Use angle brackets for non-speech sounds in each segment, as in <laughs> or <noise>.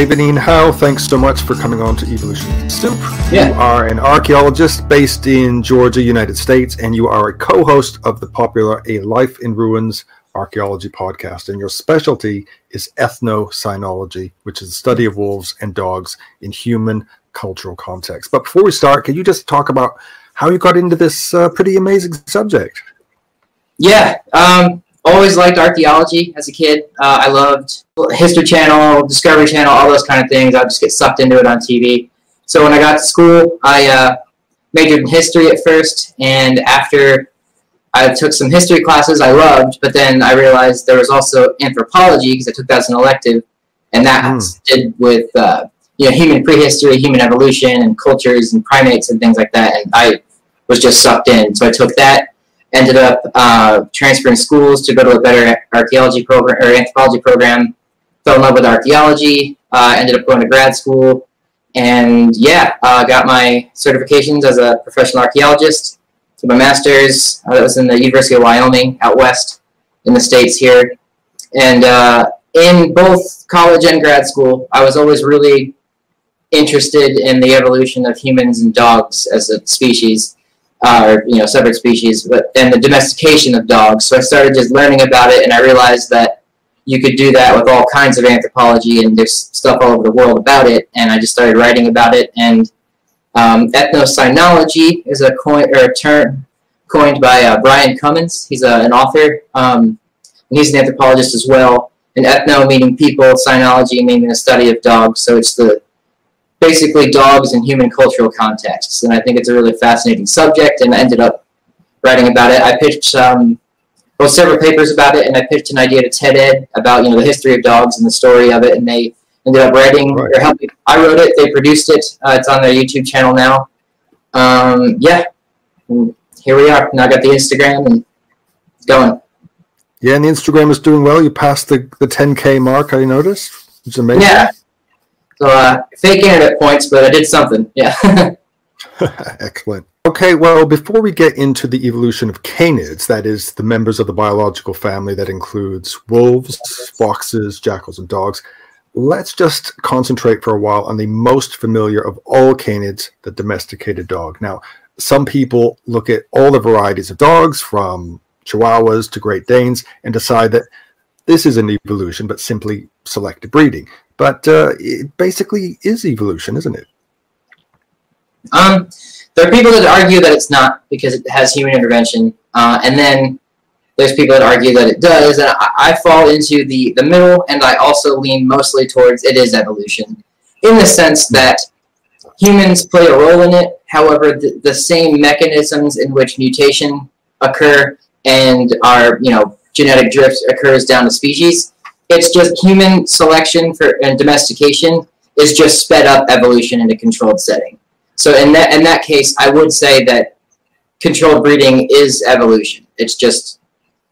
David Ian Howe, thanks so much for coming on to Evolution Soup. Yeah. You are an archaeologist based in Georgia, United States, and you are a co host of the popular A Life in Ruins archaeology podcast. And your specialty is ethnocynology, which is the study of wolves and dogs in human cultural context. But before we start, can you just talk about how you got into this uh, pretty amazing subject? Yeah, um, always liked archaeology as a kid. Uh, I loved History Channel, Discovery Channel, all those kind of things. I'd just get sucked into it on TV. So when I got to school, I uh, majored in history at first, and after I took some history classes I loved, but then I realized there was also anthropology because I took that as an elective, and that Mm. did with uh, you know human prehistory, human evolution, and cultures and primates and things like that. And I was just sucked in, so I took that. Ended up uh, transferring schools to go to a better archaeology program or anthropology program. Fell in love with archaeology. Uh, ended up going to grad school, and yeah, uh, got my certifications as a professional archaeologist. So my master's uh, that was in the University of Wyoming out west in the states here, and uh, in both college and grad school, I was always really interested in the evolution of humans and dogs as a species, or you know, separate species, but and the domestication of dogs. So I started just learning about it, and I realized that you could do that with all kinds of anthropology, and there's stuff all over the world about it. And I just started writing about it, and um, ethnocynology is a coin or a term coined by uh, Bryan Cummins. He's uh, an author, um, and he's an anthropologist as well. And ethno meaning people, cynology meaning the study of dogs. So it's the basically dogs in human cultural contexts. And I think it's a really fascinating subject, and I ended up writing about it. I pitched um, well several papers about it, and I pitched an idea to TED Ed about you know the history of dogs and the story of it, and they ended up writing Right. or helping. I wrote it, they produced it. Uh, it's on their YouTube channel now. Um, yeah, and here we are. Now I got the Instagram and it's going. Yeah, and the Instagram is doing well. You passed the, the 10K mark, I noticed. It's amazing. Yeah. So uh, fake internet points, but I did something. Yeah. <laughs> <laughs> Excellent. Okay, well, before we get into the evolution of canids, that is the members of the biological family that includes wolves, foxes, jackals, and dogs, let's just concentrate for a while on the most familiar of all canids, the domesticated dog. Now, some people look at all the varieties of dogs, from Chihuahuas to Great Danes, and decide that this is an evolution, but simply selective breeding. But uh, it basically is evolution, isn't it? Um, there are people that argue that it's not because it has human intervention, uh, and then there's people that argue that it does. And I, I fall into the the middle, and I also lean mostly towards it is evolution, in the sense that humans play a role in it. However, the, the same mechanisms in which mutation occur and our you know genetic drift occurs down to species. It's just human selection for and domestication is just sped up evolution in a controlled setting. So in that in that case, I would say that controlled breeding is evolution. It's just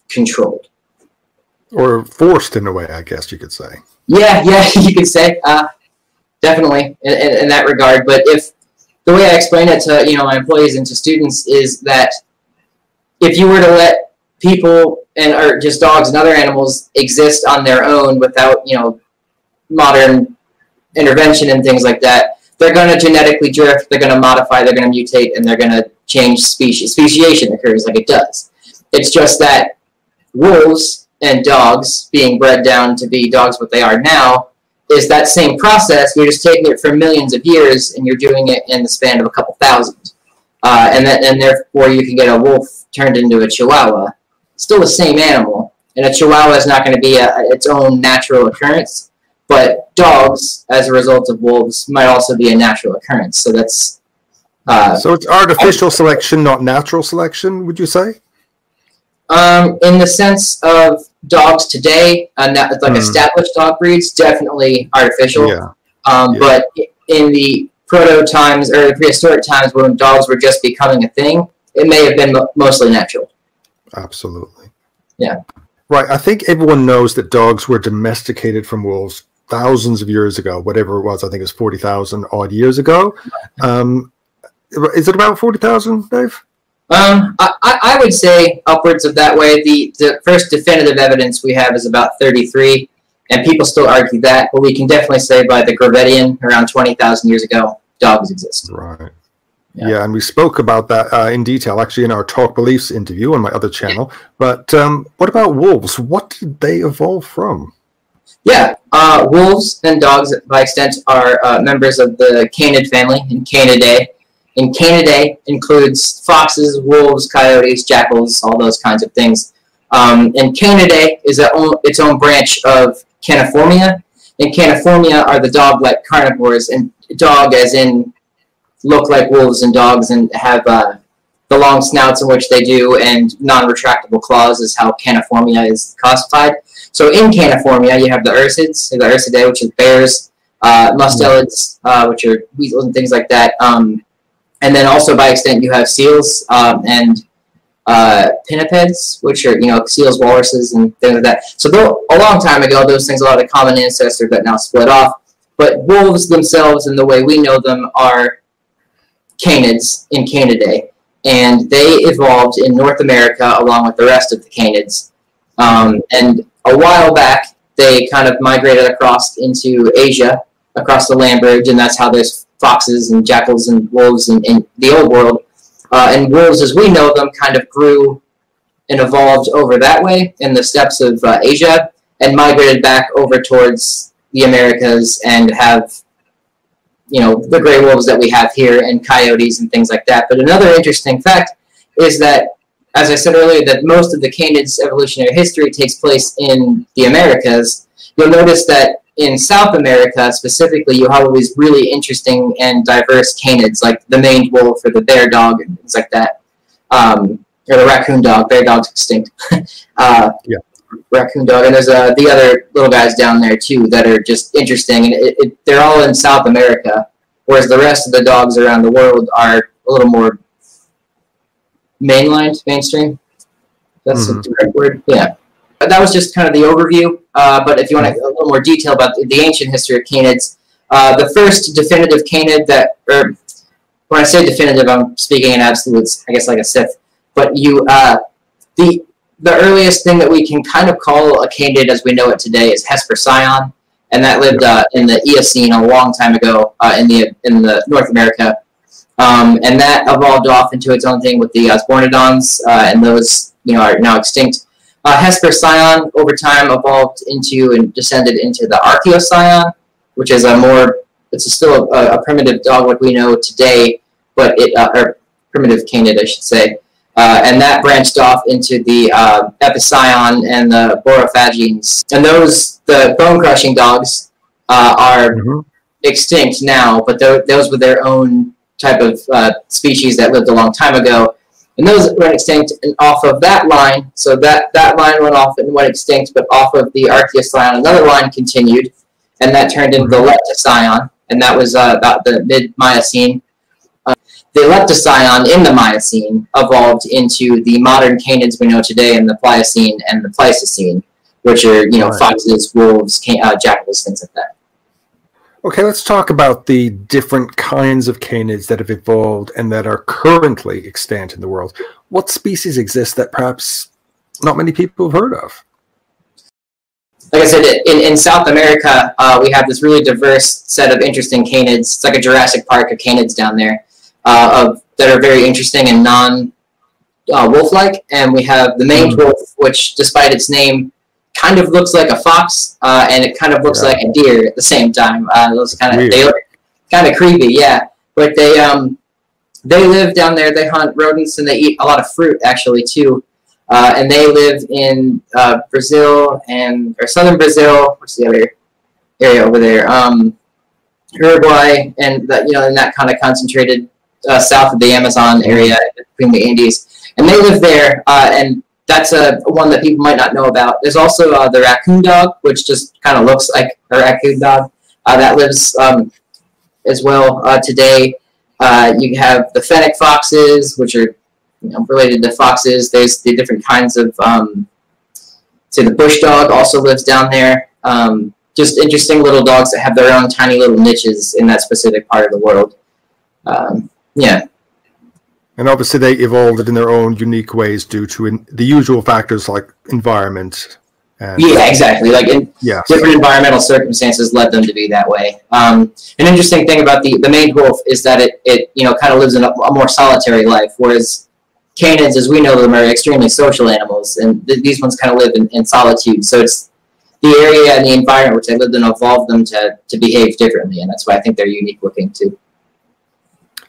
controlled. Or forced in a way, I guess you could say. Yeah, yeah, <laughs> you could say uh, definitely in, in, in that regard. But if the way I explain it to you know my employees and to students is that if you were to let people and or just dogs and other animals exist on their own without you know modern intervention and things like that, they're going to genetically drift, they're going to modify, they're going to mutate, and they're going to change species. Speciation occurs like it does. It's just that wolves and dogs being bred down to be dogs what they are now is that same process. You're just taking it for millions of years and you're doing it in the span of a couple thousand. Uh, and that, and therefore you can get a wolf turned into a chihuahua. Still the same animal, and a chihuahua is not going to be a, its own natural occurrence. But dogs, as a result of wolves, might also be a natural occurrence. So that's uh, So it's artificial selection, not natural selection, would you say? Um, in the sense of dogs today, uh, na- like Hmm. established dog breeds, definitely artificial. Yeah. Um, Yeah. But in the proto times or prehistoric times when dogs were just becoming a thing, it may have been mo- mostly natural. Absolutely. Yeah. Right. I think everyone knows that dogs were domesticated from wolves thousands of years ago, whatever it was. I think it was 40,000 odd years ago. Um, is it about 40,000, Dave? Um, I, I would say upwards of that way. The the first definitive evidence we have is about 33, and people still argue that, but we can definitely say by the Gravettian around 20,000 years ago, dogs exist. Right. Yeah. yeah. and we spoke about that uh, in detail actually in our Talk Beliefs interview on my other channel. But um, what about wolves? What did they evolve from? Yeah, uh, wolves and dogs, by extent, are uh, members of the canid family in Canidae. And Canidae includes foxes, wolves, coyotes, jackals, all those kinds of things. Um, and Canidae is own, its own branch of Caniformia. And Caniformia are the dog-like carnivores, and dog as in look like wolves and dogs and have uh, the long snouts in which they do, and non-retractable claws is how Caniformia is classified. So in Caniformia, you have the ursids, the ursidae, which is bears, uh, mustelids, uh, which are weasels and things like that. Um, and then also by extent, you have seals um, and uh, pinnipeds, which are you know seals, walruses, and things like that. So a long time ago, those things a common ancestor that now split off. But wolves themselves, and the way we know them, are canids in Canidae, and they evolved in North America along with the rest of the canids. Um, and a while back, they kind of migrated across into Asia, across the land bridge, and that's how there's foxes and jackals and wolves in, in the old world. Uh, and wolves, as we know them, kind of grew and evolved over that way in the steppes of uh, Asia and migrated back over towards the Americas and have, you know, the gray wolves that we have here and coyotes and things like that. But another interesting fact is that as I said earlier, that most of the canids' evolutionary history takes place in the Americas, you'll notice that in South America specifically, you have all these really interesting and diverse canids, like the maned wolf or the bear dog and things like that, um, or the raccoon dog. Bear dog's extinct. <laughs> uh, yeah. Raccoon dog, and there's uh, the other little guys down there too that are just interesting, and it, it, they're all in South America, whereas the rest of the dogs around the world are a little more mainlined, mainstream. That's mm-hmm. the correct word. Yeah. But that was just kind of the overview. Uh, but if you want a little more detail about the, the ancient history of canids, uh, the first definitive canid that, or when I say definitive, I'm speaking in absolutes, I guess like a Sith. But you, uh, the the earliest thing that we can kind of call a canid as we know it today is Hesperocyon, and that lived uh, in the Eocene a long time ago uh, in the in the North America. Um, and that evolved off into its own thing with the Osbornodons, uh, and those you know are now extinct. Uh, Hesperocyon over time evolved into and descended into the Archaeocyon, which is a more it's still a, a, primitive dog like we know today, but it uh, or primitive canid I should say, uh, and that branched off into the uh, Epicyon and the Borophagines, and those the bone crushing dogs uh, are mm-hmm. extinct now, but those were their own type of uh, species that lived a long time ago. And those went extinct and off of that line, so that, that line went off and went extinct, but off of the Archaeocyon, another line continued, and that turned into the Leptocyon, and that was uh, about the mid-Miocene. Uh, the Leptocyon in the Miocene evolved into the modern canids we know today in the Pliocene and the Pleistocene, which are, you know, right. foxes, wolves, can- uh, jackals, things like that. Okay, let's talk about the different kinds of canids that have evolved and that are currently extant in the world. What species exist that perhaps not many people have heard of? Like I said, in, in South America, uh, we have this really diverse set of interesting canids. It's like a Jurassic Park of canids down there uh, of, that are very interesting and non uh, wolf like. And we have the maned mm. wolf, which, despite its name, kind of looks like a fox, uh, and it kind of looks yeah. like a deer at the same time. Uh, those kind of they look kind of creepy, yeah. But they um they live down there. They hunt rodents and they eat a lot of fruit actually too. Uh, and they live in uh, Brazil and or southern Brazil. What's the other area over there? Um, Uruguay and that you know in that kind of concentrated uh, south of the Amazon area between the Andes. And they live there, uh, and that's a one that people might not know about. There's also uh, the raccoon dog, which just kind of looks like a raccoon dog uh, that lives um, as well uh, today. Uh, you have the fennec foxes, which are you know, related to foxes. There's the different kinds of, um, say, the bush dog also lives down there. Um, just interesting little dogs that have their own tiny little niches in that specific part of the world. Um, yeah and obviously they evolved in their own unique ways due to in, the usual factors like environment, And, yeah, exactly. Like in yes. different environmental circumstances led them to be that way. Um, an interesting thing about the, the maned wolf is that it, it you know kind of lives in a, a, more solitary life, whereas canids, as we know them, are extremely social animals, and th- these ones kind of live in, in solitude. So it's the area and the environment which they lived in evolved them to, to behave differently, and that's why I think they're unique looking too.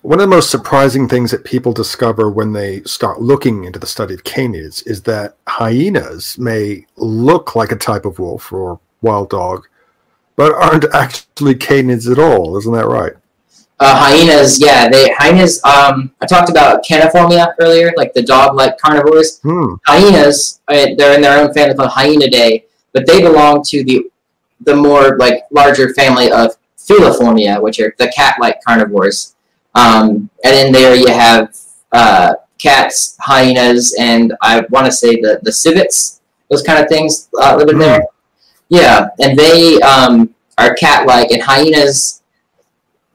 One of the most surprising things that people discover when they start looking into the study of canids is that hyenas may look like a type of wolf or wild dog, but aren't actually canids at all. Isn't that right? Uh, hyenas, yeah, they hyenas. Um, I talked about caniformia earlier, like the dog-like carnivores. Hmm. Hyenas, uh, they're in their own family called Hyaenidae, but they belong to the the more like larger family of Feliformia, which are the cat-like carnivores. Um, and in there you have uh, cats, hyenas, and I want to say the, the civets, those kind of things uh, live in mm. there. Yeah, and they um, are cat-like, and hyenas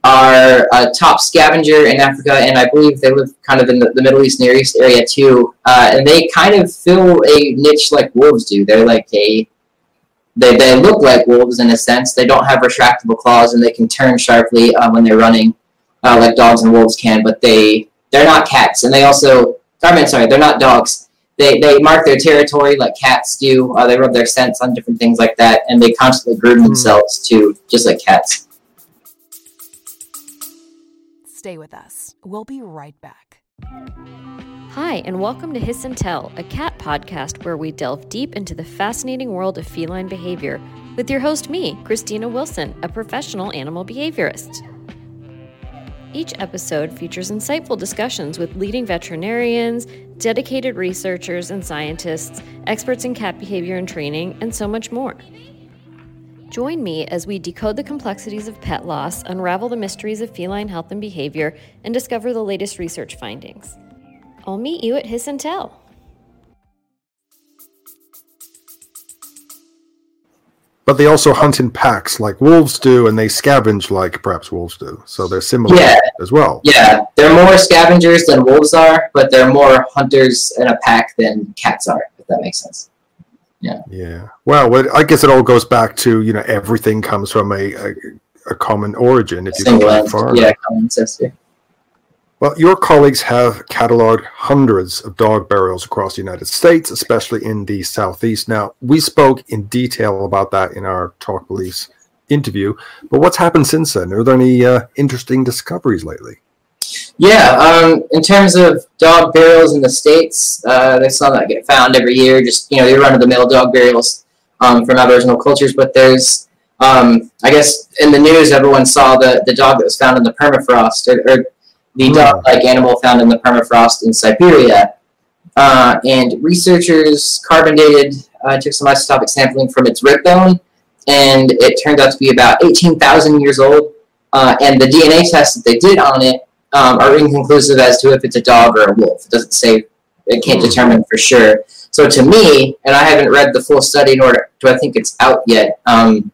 are a top scavenger in Africa, and I believe they live kind of in the, the Middle East, Near East area too. Uh, and they kind of fill a niche like wolves do. They're like a they, they look like wolves in a sense. They don't have retractable claws, and they can turn sharply uh, when they're running uh, like dogs and wolves can, but they they're not cats, and they also I mean sorry, they're not dogs. They they mark their territory like cats do. Uh, they rub their scents on different things like that, and they constantly groom mm. themselves too, just like cats. Stay with us. We'll be right back. Hi, and welcome to Hiss and Tell, a cat podcast where we delve deep into the fascinating world of feline behavior with your host, me, Christina Wilson, a professional animal behaviorist. Each episode features insightful discussions with leading veterinarians, dedicated researchers and scientists, experts in cat behavior and training, and so much more. Join me as we decode the complexities of pet loss, unravel the mysteries of feline health and behavior, and discover the latest research findings. I'll meet you at Hiss and Tell. But they also hunt in packs like wolves do, and they scavenge like perhaps wolves do. So they're similar yeah. as well. Yeah, they're more scavengers than wolves are, but they're more hunters in a pack than cats are, if that makes sense. Yeah. Yeah. Well, I guess it all goes back to you know everything comes from a a, a common origin. If you go that far. Yeah, common ancestor. Well, your colleagues have cataloged hundreds of dog burials across the United States, especially in the Southeast. Now, we spoke in detail about that in our Talk Beliefs interview, but what's happened since then? Are there any uh, interesting discoveries lately? Yeah, um, in terms of dog burials in the States, uh, there's some that get found every year, just, you know, the run of the mill dog burials um, from Aboriginal cultures, but there's um, I guess in the news, everyone saw the, the dog that was found in the permafrost, or, or the hmm. dog-like animal found in the permafrost in Siberia. Uh, and researchers carbon dated, uh, took some isotopic sampling from its rib bone, and it turned out to be about 18,000 years old. Uh, and the DNA tests that they did on it um, are inconclusive as to if it's a dog or a wolf. It doesn't say, it can't mm. determine for sure. So to me, and I haven't read the full study, nor do I think it's out yet um,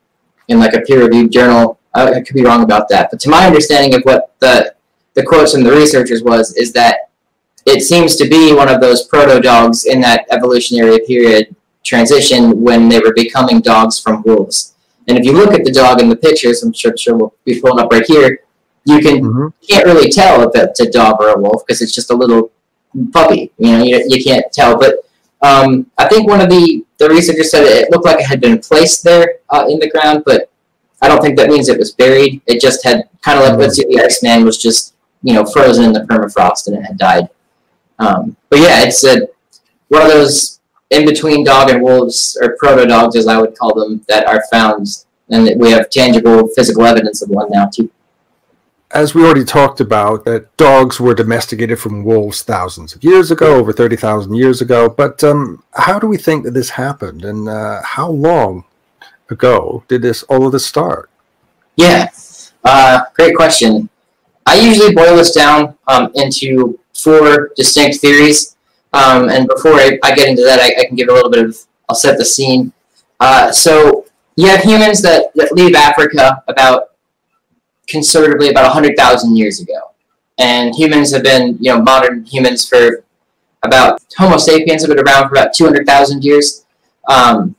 in like a peer-reviewed journal. I, I could be wrong about that, but to my understanding of what the the quotes from the researchers was is that it seems to be one of those proto dogs in that evolutionary period transition when they were becoming dogs from wolves. And if you look at the dog in the pictures, I'm sure, sure we'll be pulling up right here, you can mm-hmm. can't really tell if it's a dog or a wolf because it's just a little puppy. You know, you, you can't tell. But um, I think one of the the researchers said it looked like it had been placed there uh, in the ground, but I don't think that means it was buried. It just had kind of like let's say the Iceman was just you know frozen in the permafrost and it had died. Um, but yeah, it's a, one of those in between dog and wolves or proto dogs, as I would call them, that are found, and we have tangible physical evidence of one now too. As we already talked about, that dogs were domesticated from wolves thousands of years ago, over thirty thousand years ago. But um, how do we think that this happened, and uh, how long ago did this all of this start? Yeah, uh, great question. I usually boil this down um, into four distinct theories. Um, and before I, I, get into that, I, I, can give a little bit of, I'll set the scene. Uh, so you have humans that, that leave Africa about, conservatively, about 100,000 years ago. And humans have been, you know, modern humans for about, Homo sapiens have been around for about 200,000 years. Um,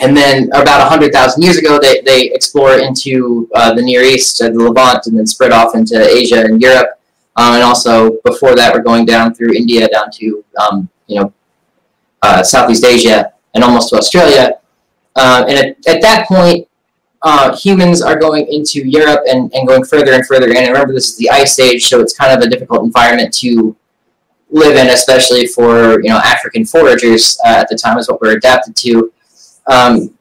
and then about 100,000 years ago, they, they explore into uh, the Near East, uh, the Levant, and then spread off into Asia and Europe. Uh, and also, before that, we're going down through India down to, um, you know, uh, Southeast Asia and almost to Australia. Uh, and at, at that point, uh, humans are going into Europe and, and going further and further in. And remember, this is the Ice Age, so it's kind of a difficult environment to live in, especially for you know African foragers at the time, is what we're adapted to. Um,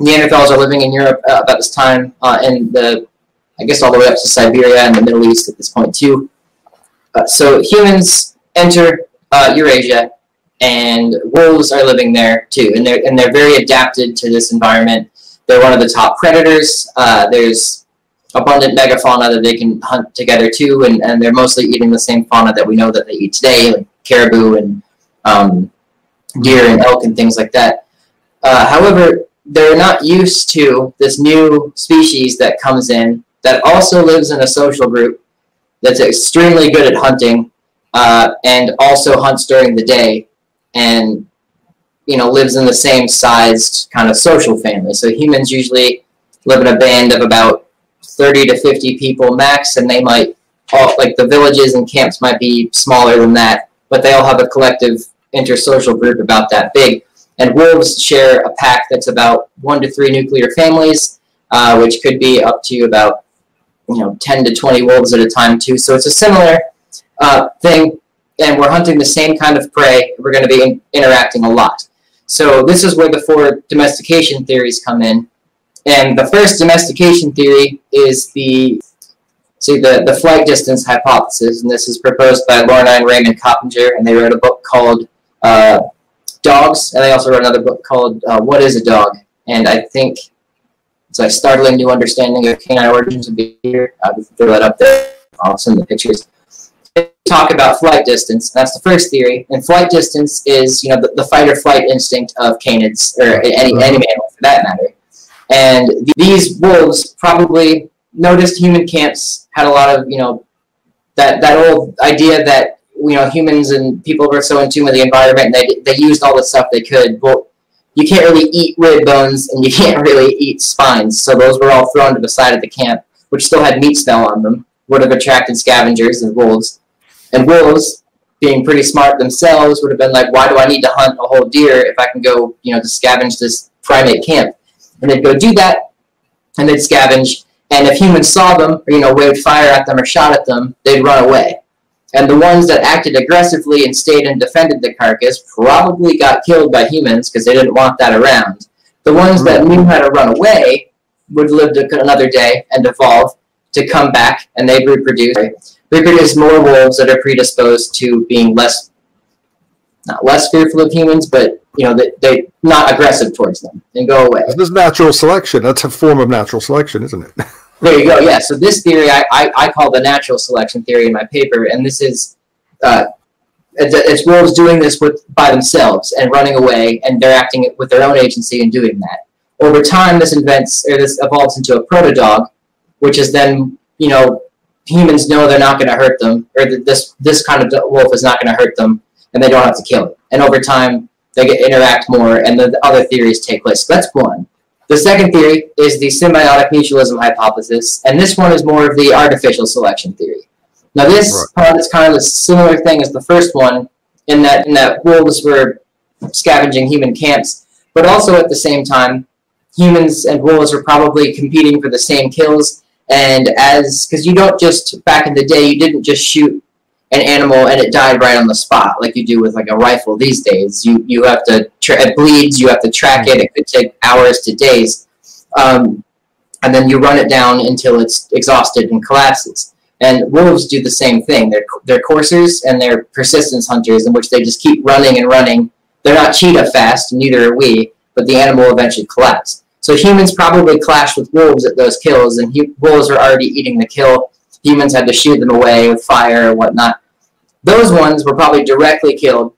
Neanderthals are living in Europe uh, about this time, uh, and the I guess all the way up to Siberia and the Middle East at this point too. Uh, so humans enter uh, Eurasia, and wolves are living there too, and they're and they're very adapted to this environment. They're one of the top predators. Uh, there's abundant megafauna that they can hunt together too, and, and they're mostly eating the same fauna that we know that they eat today, like caribou and um, deer and elk and things like that. Uh, however, they're not used to this new species that comes in that also lives in a social group that's extremely good at hunting uh, and also hunts during the day and you know lives in the same sized kind of social family. So humans usually live in a band of about 30 to 50 people max, and they might all like the villages and camps might be smaller than that, but they all have a collective intersocial group about that big. And wolves share a pack that's about one to three nuclear families, uh, which could be up to about you know 10 to 20 wolves at a time too. So it's a similar uh, thing, and we're hunting the same kind of prey. We're going to be in interacting a lot. So this is where the four domestication theories come in. And the first domestication theory is the see the, the flight distance hypothesis, and this is proposed by Lorna and Raymond Coppinger, and they wrote a book called uh, Dogs, and they also wrote another book called uh, What is a Dog? And I think it's a startling new understanding of canine origins of behavior. I will throw that up there. I'll send the pictures. They talk about flight distance. That's the first theory. And flight distance is, you know, the, the fight or flight instinct of canids, or any, any animal for that matter. And th- these wolves probably noticed human camps had a lot of, you know, that, that old idea that, you know, humans and people were so in tune with the environment and they, they used all the stuff they could. Well, you can't really eat rib bones and you <laughs> can't really eat spines. So those were all thrown to the side of the camp, which still had meat smell on them, would have attracted scavengers and wolves. And wolves, being pretty smart themselves, would have been like, why do I need to hunt a whole deer if I can go, you know, to scavenge this primate camp? and they'd go do that, and they'd scavenge. And if humans saw them, or you know, waved fire at them or shot at them, they'd run away. And the ones that acted aggressively and stayed and defended the carcass probably got killed by humans because they didn't want that around. The ones that knew how to run away would live another day and evolve to come back, and they'd reproduce. Reproduce more wolves that are predisposed to being less, not less fearful of humans, but you know, they, they not aggressive towards them and go away. This is natural selection. That's a form of natural selection, isn't it? <laughs> There you go. Yeah. So this theory, I, I, I call the natural selection theory in my paper, and this is uh, it's, wolves doing this with by themselves and running away, and they're acting with their own agency and doing that. Over time, this invents or this evolves into a proto dog, which is then you know humans know they're not going to hurt them, or this this kind of wolf is not going to hurt them, and they don't have to kill it. And over time, they get interact more, and the, the other theories take place. So that's one. The second theory is the symbiotic mutualism hypothesis, and this one is more of the artificial selection theory. Now, this Right. part is kind of a similar thing as the first one, in that in that wolves were scavenging human camps, but also at the same time, humans and wolves were probably competing for the same kills. And as because you don't just back in the day, you didn't just shoot an animal and it died right on the spot like you do with like a rifle these days. You you have to it bleeds, you have to track it. It could take hours to days, um, and then you run it down until it's exhausted and collapses. And wolves do the same thing. They're they're coursers and they're persistence hunters, in which they just keep running and running. They're not cheetah fast, neither are we, but the animal eventually collapse. So humans probably clashed with wolves at those kills, and hu- wolves are already eating the kill. Humans had to shoot them away with fire or whatnot. Those ones were probably directly killed.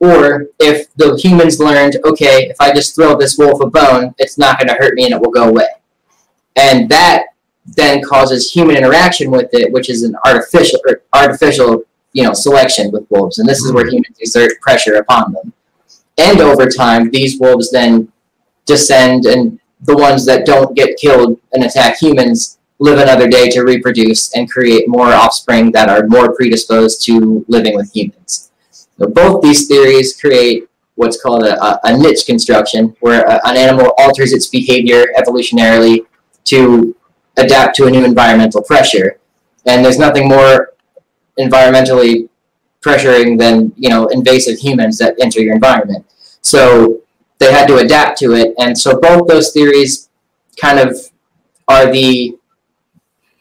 Or if the humans learned, okay, if I just throw this wolf a bone, it's not going to hurt me and it will go away. And that then causes human interaction with it, which is an artificial or artificial, you know, selection with wolves. And this is where mm-hmm. humans exert pressure upon them. And over time, these wolves then descend, and the ones that don't get killed and attack humans live another day to reproduce and create more offspring that are more predisposed to living with humans. So both these theories create what's called a, a niche construction, where a, an animal alters its behavior evolutionarily to adapt to a new environmental pressure. And there's nothing more environmentally pressuring than you know invasive humans that enter your environment. So they had to adapt to it, and so both those theories kind of are the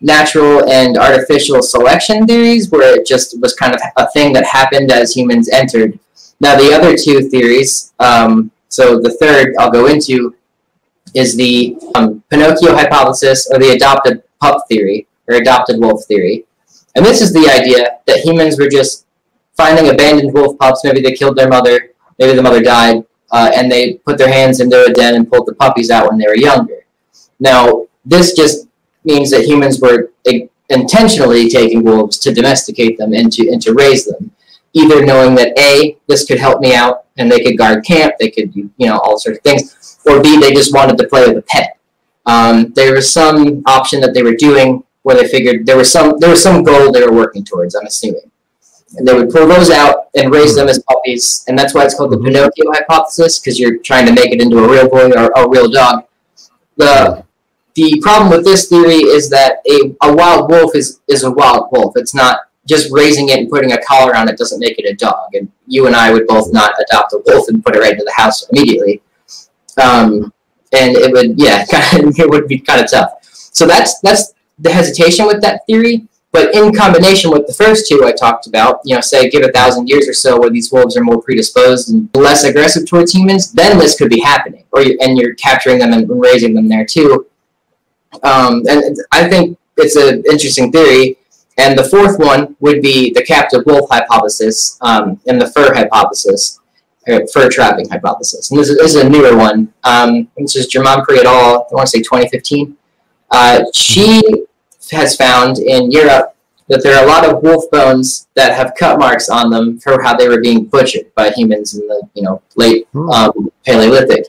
natural and artificial selection theories, where it just was kind of a thing that happened as humans entered. Now the other two theories, um, so the third I'll go into, is the um, Pinocchio hypothesis or the adopted pup theory or adopted wolf theory. And this is the idea that humans were just finding abandoned wolf pups. Maybe they killed their mother, maybe the mother died, uh, and they put their hands into a den and pulled the puppies out when they were younger. Now, this just means that humans were intentionally taking wolves to domesticate them and to, and to raise them, either knowing that A, this could help me out and they could guard camp, they could you know, all sorts of things, or B, they just wanted to play with a pet. Um, there was some option that they were doing where they figured there was some there was some goal they were working towards. I'm assuming, and they would pull those out and raise them as puppies, and that's why it's called the Pinocchio hypothesis because you're trying to make it into a real boy or a real dog. The the problem with this theory is that a, a wild wolf is, is a wild wolf. It's not just raising it and putting a collar on it doesn't make it a dog. And you and I would both not adopt a wolf and put it right into the house immediately. Um, and it would, yeah, <laughs> it would be kind of tough. So that's that's the hesitation with that theory. But in combination with the first two I talked about, you know, say give a thousand years or so where these wolves are more predisposed and less aggressive towards humans, then this could be happening, or you, and you're capturing them and raising them there too. Um, and I think it's an interesting theory. And the fourth one would be the captive wolf hypothesis um, and the fur hypothesis fur trapping hypothesis. And this is, this is a newer one. Um, this is Germonpré et al. I want to say 2015. Uh, she has found in Europe that there are a lot of wolf bones that have cut marks on them for how they were being butchered by humans in the you know late hmm. um, Paleolithic.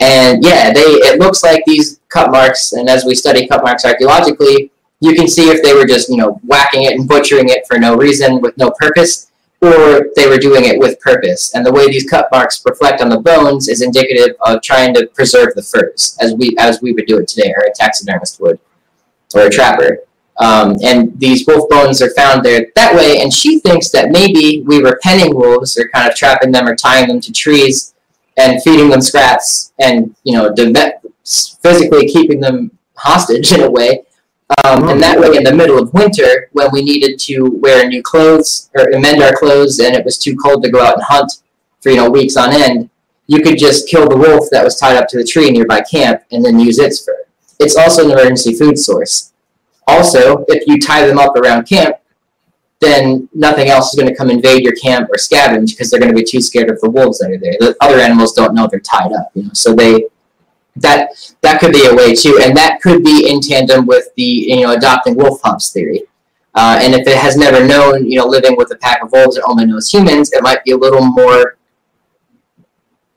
And yeah, they it looks like these cut marks. And as we study cut marks archaeologically, you can see if they were just you know whacking it and butchering it for no reason with no purpose, or they were doing it with purpose. And the way these cut marks reflect on the bones is indicative of trying to preserve the furs, as we as we would do it today, or a taxidermist would, or a trapper. Um, and these wolf bones are found there that way. And she thinks that maybe we were penning wolves, or kind of trapping them or tying them to trees and feeding them scraps, and you know, physically keeping them hostage in a way. Um, and that way, in the middle of winter, when we needed to wear new clothes or mend our clothes, and it was too cold to go out and hunt for you know weeks on end, you could just kill the wolf that was tied up to the tree nearby camp and then use its fur. It's also an emergency food source. Also, if you tie them up around camp, then nothing else is going to come invade your camp or scavenge because they're going to be too scared of the wolves that are there. The other animals don't know they're tied up, you know, so they that that could be a way too, and that could be in tandem with the you know adopting wolf pups theory. Uh, and if it has never known, you know, living with a pack of wolves, it only knows humans, it might be a little more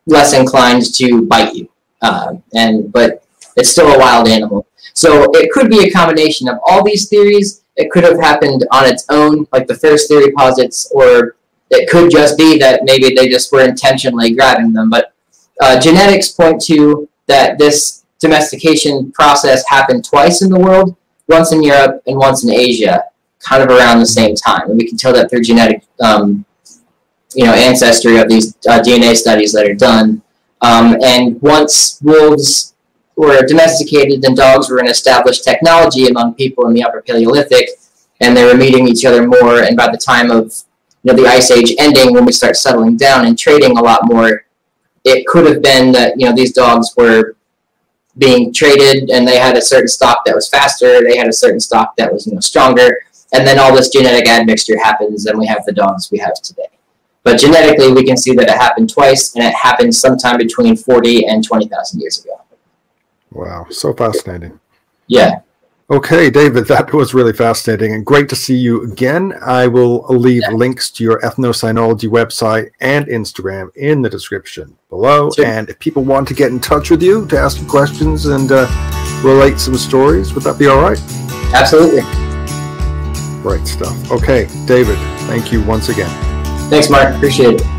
less inclined to bite you. Uh, and but it's still a wild animal. So it could be a combination of all these theories. It could have happened on its own, like the first theory posits, or it could just be that maybe they just were intentionally grabbing them. But uh, genetics point to that this domestication process happened twice in the world, once in Europe and once in Asia, kind of around the same time. And we can tell that through genetic, um, you know, ancestry of these uh, DNA studies that are done. Um, and once wolves were domesticated and dogs were an established technology among people in the Upper Paleolithic, and they were meeting each other more. And by the time of you know the Ice Age ending, when we start settling down and trading a lot more, it could have been that you know these dogs were being traded and they had a certain stock that was faster, they had a certain stock that was you know stronger, and then all this genetic admixture happens and we have the dogs we have today. But genetically, we can see that it happened twice, and it happened sometime between 40 and 20,000 years ago. Wow, so fascinating. Yeah. Okay, David, that was really fascinating and great to see you again. I will leave yeah. links to your ethnocynology website and Instagram in the description below. Sure. And if people want to get in touch with you to ask you questions and uh, relate some stories, would that be all right? Absolutely. Great stuff. Okay, David, thank you once again. Thanks, Mark. Appreciate it.